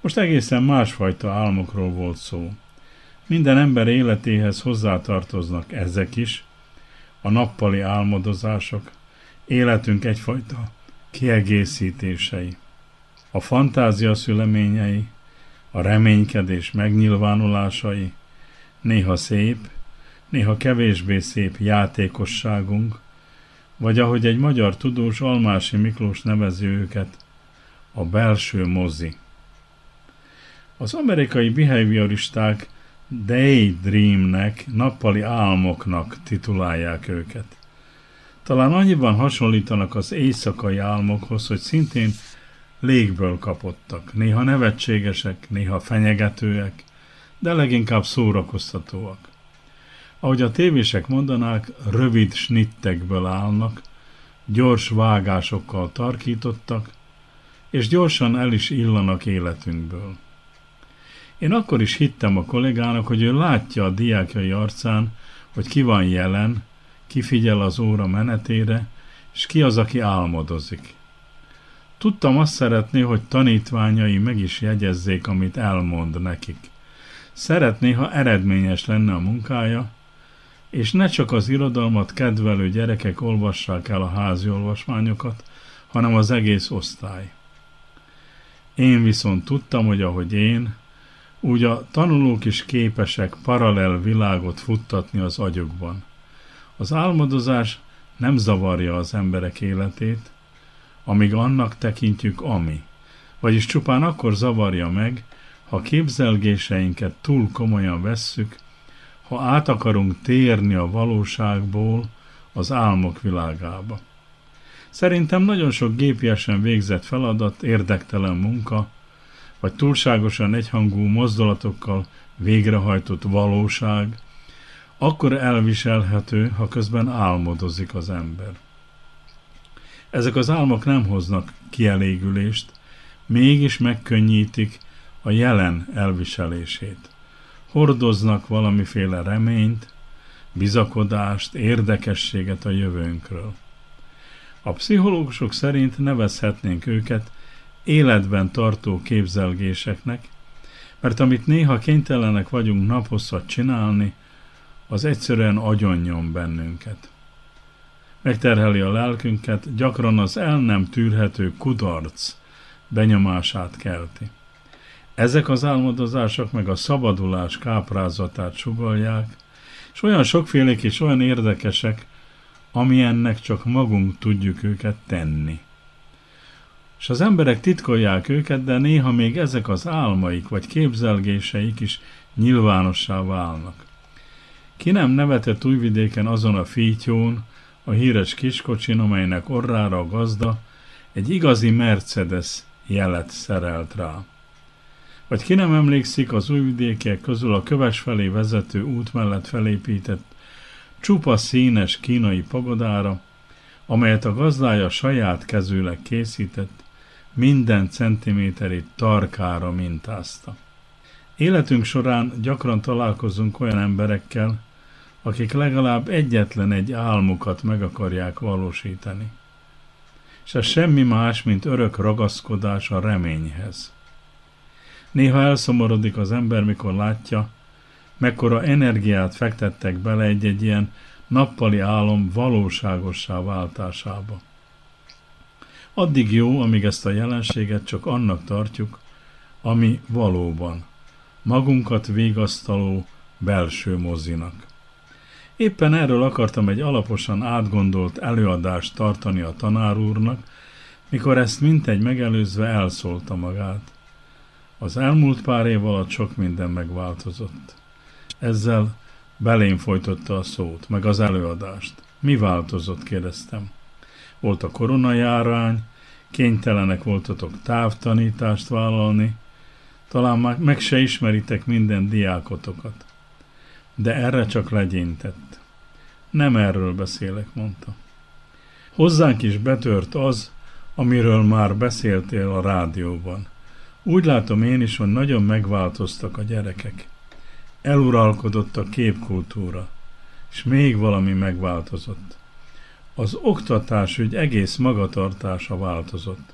Most egészen másfajta álmokról volt szó. Minden ember életéhez hozzátartoznak ezek is, a nappali álmodozások, életünk egyfajta kiegészítései a fantázia szüleményei, a reménykedés megnyilvánulásai, néha szép, néha kevésbé szép játékosságunk, vagy ahogy egy magyar tudós Almási Miklós nevezi őket, a belső mozi. Az amerikai behavioristák daydreamnek, nappali álmoknak titulálják őket. Talán annyiban hasonlítanak az éjszakai álmokhoz, hogy szintén légből kapottak, néha nevetségesek, néha fenyegetőek, de leginkább szórakoztatóak. Ahogy a tévések mondanák, rövid snittekből állnak, gyors vágásokkal tarkítottak, és gyorsan el is illanak életünkből. Én akkor is hittem a kollégának, hogy ő látja a diákjai arcán, hogy ki van jelen, ki figyel az óra menetére, és ki az, aki álmodozik. Tudtam azt szeretni, hogy tanítványai meg is jegyezzék, amit elmond nekik. Szeretné, ha eredményes lenne a munkája, és ne csak az irodalmat kedvelő gyerekek olvassák el a házi olvasmányokat, hanem az egész osztály. Én viszont tudtam, hogy ahogy én, úgy a tanulók is képesek paralel világot futtatni az agyukban. Az álmodozás nem zavarja az emberek életét, amíg annak tekintjük ami, vagyis csupán akkor zavarja meg, ha képzelgéseinket túl komolyan vesszük, ha át akarunk térni a valóságból az álmok világába. Szerintem nagyon sok gépiesen végzett feladat, érdektelen munka, vagy túlságosan egyhangú mozdulatokkal végrehajtott valóság, akkor elviselhető, ha közben álmodozik az ember. Ezek az álmok nem hoznak kielégülést, mégis megkönnyítik a jelen elviselését. Hordoznak valamiféle reményt, bizakodást, érdekességet a jövőnkről. A pszichológusok szerint nevezhetnénk őket életben tartó képzelgéseknek, mert amit néha kénytelenek vagyunk naphosszat csinálni, az egyszerűen agyonnyom bennünket. Megterheli a lelkünket, gyakran az el nem tűrhető kudarc benyomását kelti. Ezek az álmodozások meg a szabadulás káprázatát sugalják, és olyan sokfélék és olyan érdekesek, amilyennek csak magunk tudjuk őket tenni. És az emberek titkolják őket, de néha még ezek az álmaik vagy képzelgéseik is nyilvánossá válnak. Ki nem nevetett újvidéken azon a fítyón, a híres kiskocsin, amelynek orrára a gazda egy igazi Mercedes jelet szerelt rá. Vagy ki nem emlékszik az újvidékiek közül a köves felé vezető út mellett felépített csupa színes kínai pagodára, amelyet a gazdája saját kezűleg készített, minden centiméterét tarkára mintázta. Életünk során gyakran találkozunk olyan emberekkel, akik legalább egyetlen egy álmukat meg akarják valósítani. És ez semmi más, mint örök ragaszkodás a reményhez. Néha elszomorodik az ember, mikor látja, mekkora energiát fektettek bele egy-egy ilyen nappali álom valóságossá váltásába. Addig jó, amíg ezt a jelenséget csak annak tartjuk, ami valóban, magunkat végasztaló belső mozinak. Éppen erről akartam egy alaposan átgondolt előadást tartani a tanár úrnak, mikor ezt mintegy megelőzve elszólta magát. Az elmúlt pár év alatt sok minden megváltozott. Ezzel belém folytotta a szót, meg az előadást. Mi változott, kérdeztem. Volt a koronajárány, kénytelenek voltatok távtanítást vállalni, talán már meg se ismeritek minden diákotokat. De erre csak legyintett. Nem erről beszélek, mondta. Hozzánk is betört az, amiről már beszéltél a rádióban. Úgy látom én is, hogy nagyon megváltoztak a gyerekek. Eluralkodott a képkultúra, és még valami megváltozott. Az oktatás ügy egész magatartása változott.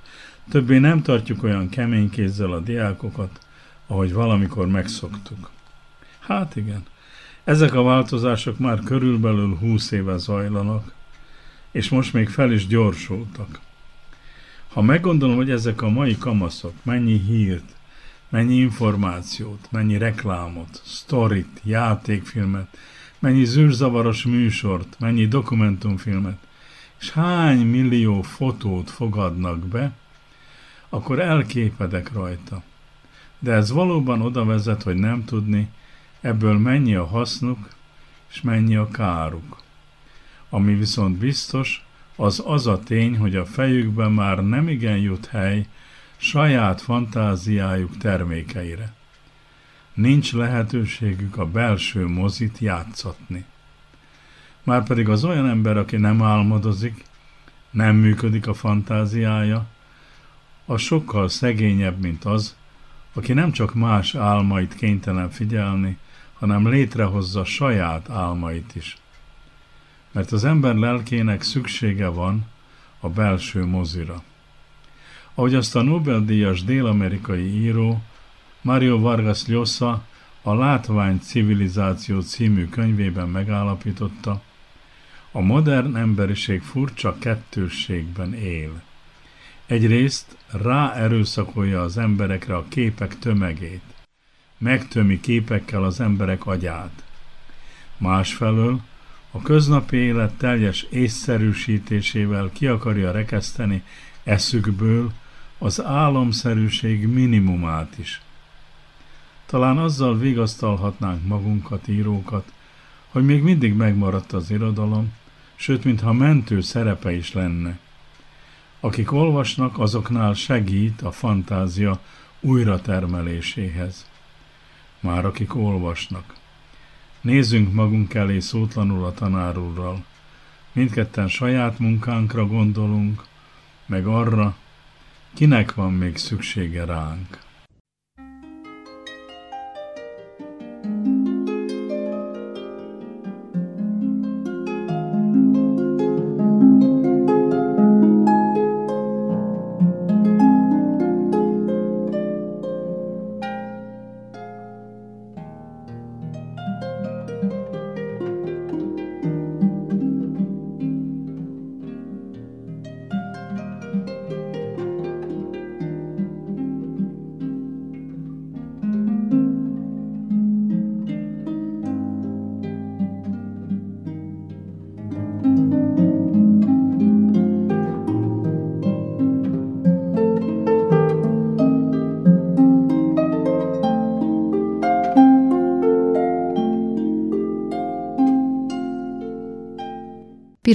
Többé nem tartjuk olyan kemény kézzel a diákokat, ahogy valamikor megszoktuk. Hát igen, ezek a változások már körülbelül húsz éve zajlanak, és most még fel is gyorsultak. Ha meggondolom, hogy ezek a mai kamaszok mennyi hírt, mennyi információt, mennyi reklámot, sztorit, játékfilmet, mennyi zűrzavaros műsort, mennyi dokumentumfilmet, és hány millió fotót fogadnak be, akkor elképedek rajta. De ez valóban oda vezet, hogy nem tudni, ebből mennyi a hasznuk, és mennyi a káruk. Ami viszont biztos, az az a tény, hogy a fejükben már nem igen jut hely saját fantáziájuk termékeire. Nincs lehetőségük a belső mozit játszatni. Márpedig az olyan ember, aki nem álmodozik, nem működik a fantáziája, az sokkal szegényebb, mint az, aki nem csak más álmait kénytelen figyelni, hanem létrehozza saját álmait is. Mert az ember lelkének szüksége van a belső mozira. Ahogy azt a Nobel-díjas dél-amerikai író Mario Vargas Llosa a Látvány civilizáció című könyvében megállapította, a modern emberiség furcsa kettősségben él. Egyrészt ráerőszakolja az emberekre a képek tömegét, megtömi képekkel az emberek agyát. Másfelől a köznapi élet teljes észszerűsítésével ki akarja rekeszteni eszükből az álomszerűség minimumát is. Talán azzal vigasztalhatnánk magunkat, írókat, hogy még mindig megmaradt az irodalom, sőt, mintha mentő szerepe is lenne. Akik olvasnak, azoknál segít a fantázia újratermeléséhez. Már akik olvasnak. Nézzünk magunk elé szótlanul a tanárúrral. Mindketten saját munkánkra gondolunk, meg arra, kinek van még szüksége ránk.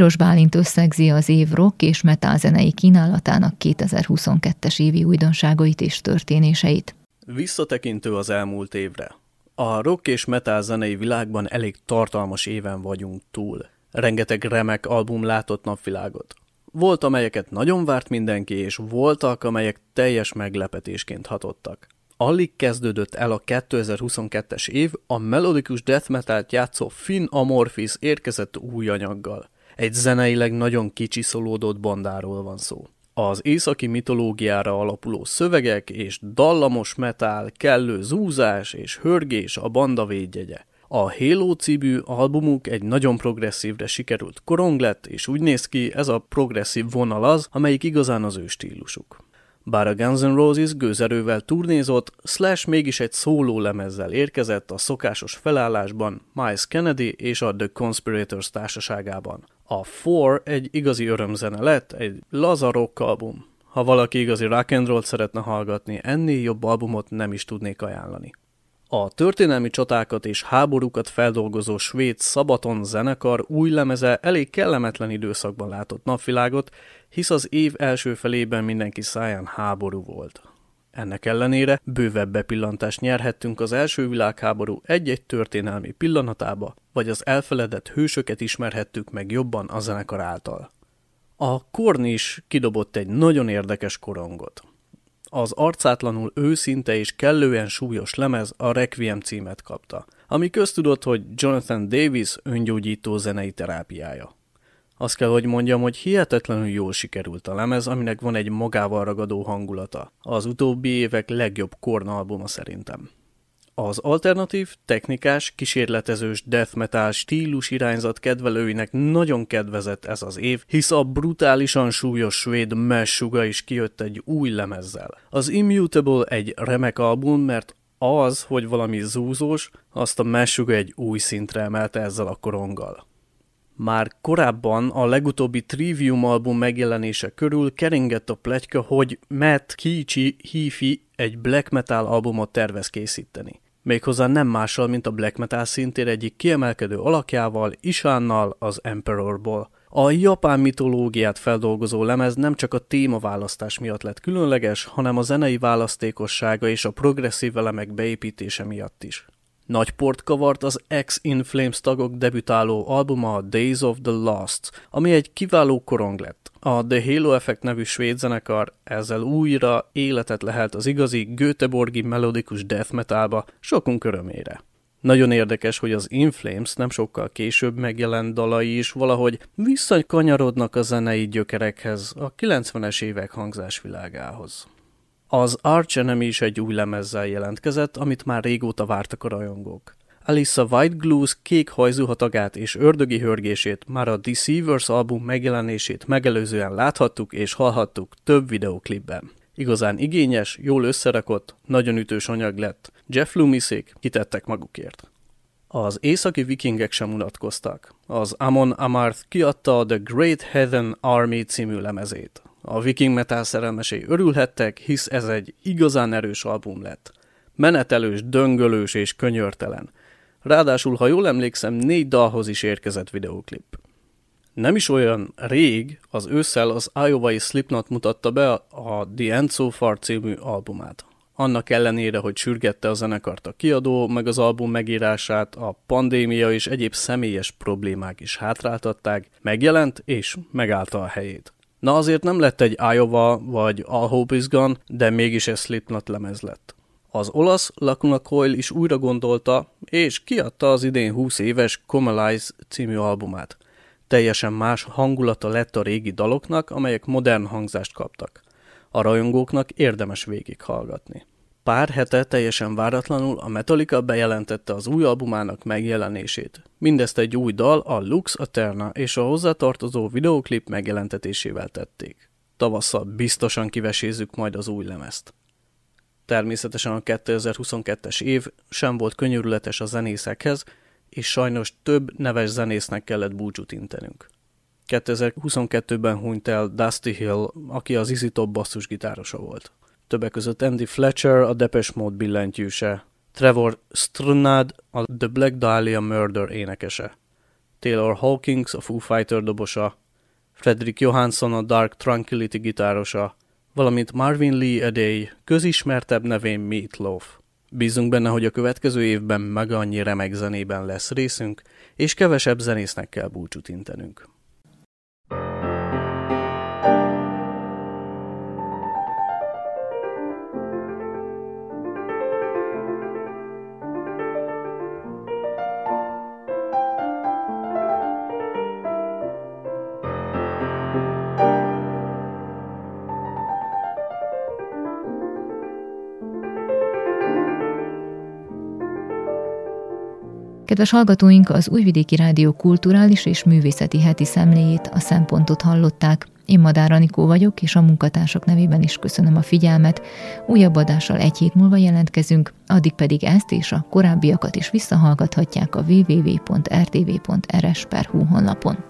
Piros Bálint összegzi az év rock és metal zenei kínálatának 2022-es évi újdonságait és történéseit. Visszatekintő az elmúlt évre. A rock és metal zenei világban elég tartalmas éven vagyunk túl. Rengeteg remek album látott napvilágot. Volt, amelyeket nagyon várt mindenki, és voltak, amelyek teljes meglepetésként hatottak. Alig kezdődött el a 2022-es év, a melodikus death metal játszó Finn Amorphis érkezett új anyaggal. Egy zeneileg nagyon kicsiszolódott bandáról van szó. Az északi mitológiára alapuló szövegek és dallamos metál, kellő zúzás és hörgés a banda védjegye. A Halo című albumuk egy nagyon progresszívre sikerült korong lett, és úgy néz ki, ez a progresszív vonal az, amelyik igazán az ő stílusuk. Bár a Guns N' Roses gőzerővel turnézott, Slash mégis egy szóló lemezzel érkezett a szokásos felállásban Miles Kennedy és a The Conspirators társaságában. A Four egy igazi örömzene lett, egy laza rock album. Ha valaki igazi rock and roll szeretne hallgatni, ennél jobb albumot nem is tudnék ajánlani. A történelmi csatákat és háborúkat feldolgozó svéd Szabaton zenekar új lemeze elég kellemetlen időszakban látott napvilágot, hisz az év első felében mindenki száján háború volt. Ennek ellenére bővebb bepillantást nyerhettünk az első világháború egy-egy történelmi pillanatába, vagy az elfeledett hősöket ismerhettük meg jobban a zenekar által. A Korn is kidobott egy nagyon érdekes korongot. Az arcátlanul őszinte és kellően súlyos lemez a Requiem címet kapta, ami köztudott, hogy Jonathan Davis öngyógyító zenei terápiája. Azt kell, hogy mondjam, hogy hihetetlenül jól sikerült a lemez, aminek van egy magával ragadó hangulata. Az utóbbi évek legjobb korna albuma szerintem. Az alternatív, technikás, kísérletezős death metal stílus irányzat kedvelőinek nagyon kedvezett ez az év, hisz a brutálisan súlyos svéd Messuga is kijött egy új lemezzel. Az Immutable egy remek album, mert az, hogy valami zúzós, azt a Messuga egy új szintre emelte ezzel a koronggal. Már korábban a legutóbbi Trivium album megjelenése körül keringett a pletyka, hogy Matt Kichi Hifi egy black metal albumot tervez készíteni. Méghozzá nem mással, mint a black metal szintér egyik kiemelkedő alakjával, Isánnal az Emperorból. A japán mitológiát feldolgozó lemez nem csak a témaválasztás miatt lett különleges, hanem a zenei választékossága és a progresszív elemek beépítése miatt is. Nagy port kavart az X In Flames tagok debütáló albuma Days of the Lost, ami egy kiváló korong lett. A The Halo Effect nevű svéd zenekar ezzel újra életet lehet az igazi Göteborgi melodikus death metalba, sokunk örömére. Nagyon érdekes, hogy az Inflames nem sokkal később megjelent dalai is valahogy visszakanyarodnak a zenei gyökerekhez, a 90-es évek hangzásvilágához. Az Arch Enemy is egy új lemezzel jelentkezett, amit már régóta vártak a rajongók. Alissa White Glues kék hajzuhatagát és ördögi hörgését már a Deceivers album megjelenését megelőzően láthattuk és hallhattuk több videoklipben. Igazán igényes, jól összerakott, nagyon ütős anyag lett. Jeff Loomisék kitettek magukért. Az északi vikingek sem unatkoztak. Az Amon Amarth kiadta a The Great Heathen Army című lemezét. A viking metal szerelmesei örülhettek, hisz ez egy igazán erős album lett. Menetelős, döngölős és könyörtelen. Ráadásul, ha jól emlékszem, négy dalhoz is érkezett videóklip. Nem is olyan rég, az ősszel az Iowa-i Slipknot mutatta be a The End So Far című albumát. Annak ellenére, hogy sürgette a zenekart a kiadó, meg az album megírását, a pandémia és egyéb személyes problémák is hátráltatták, megjelent és megállta a helyét. Na azért nem lett egy Iowa vagy All Hope Is Gone, de mégis egy Slipknot lemez lett. Az olasz Lacuna Coil is újra gondolta, és kiadta az idén 20 éves Comalize című albumát. Teljesen más hangulata lett a régi daloknak, amelyek modern hangzást kaptak. A rajongóknak érdemes végighallgatni. Pár hete teljesen váratlanul a Metallica bejelentette az új albumának megjelenését. Mindezt egy új dal, a Lux Aterna és a hozzátartozó videoklip megjelentetésével tették. Tavasszal biztosan kivesézzük majd az új lemezt. Természetesen a 2022-es év sem volt könyörületes a zenészekhez, és sajnos több neves zenésznek kellett búcsút intenünk. 2022-ben hunyt el Dusty Hill, aki az Easy Top basszusgitárosa volt. Többek között Andy Fletcher, a Depeche Mode billentyűse, Trevor Strnad, a The Black Dahlia Murder énekese, Taylor Hawkins, a Foo Fighter dobosa, Frederick Johansson, a Dark Tranquility gitárosa, valamint Marvin Lee Edey, közismertebb nevén Meatloaf. Bízunk benne, hogy a következő évben meg annyi remek zenében lesz részünk, és kevesebb zenésznek kell búcsút intenünk. Kedves hallgatóink, az Újvidéki Rádió kulturális és művészeti heti szemléjét, a szempontot hallották. Én Madár Anikó vagyok, és a munkatársak nevében is köszönöm a figyelmet. Újabb adással egy hét múlva jelentkezünk, addig pedig ezt és a korábbiakat is visszahallgathatják a www.rtv.rs.hu honlapon.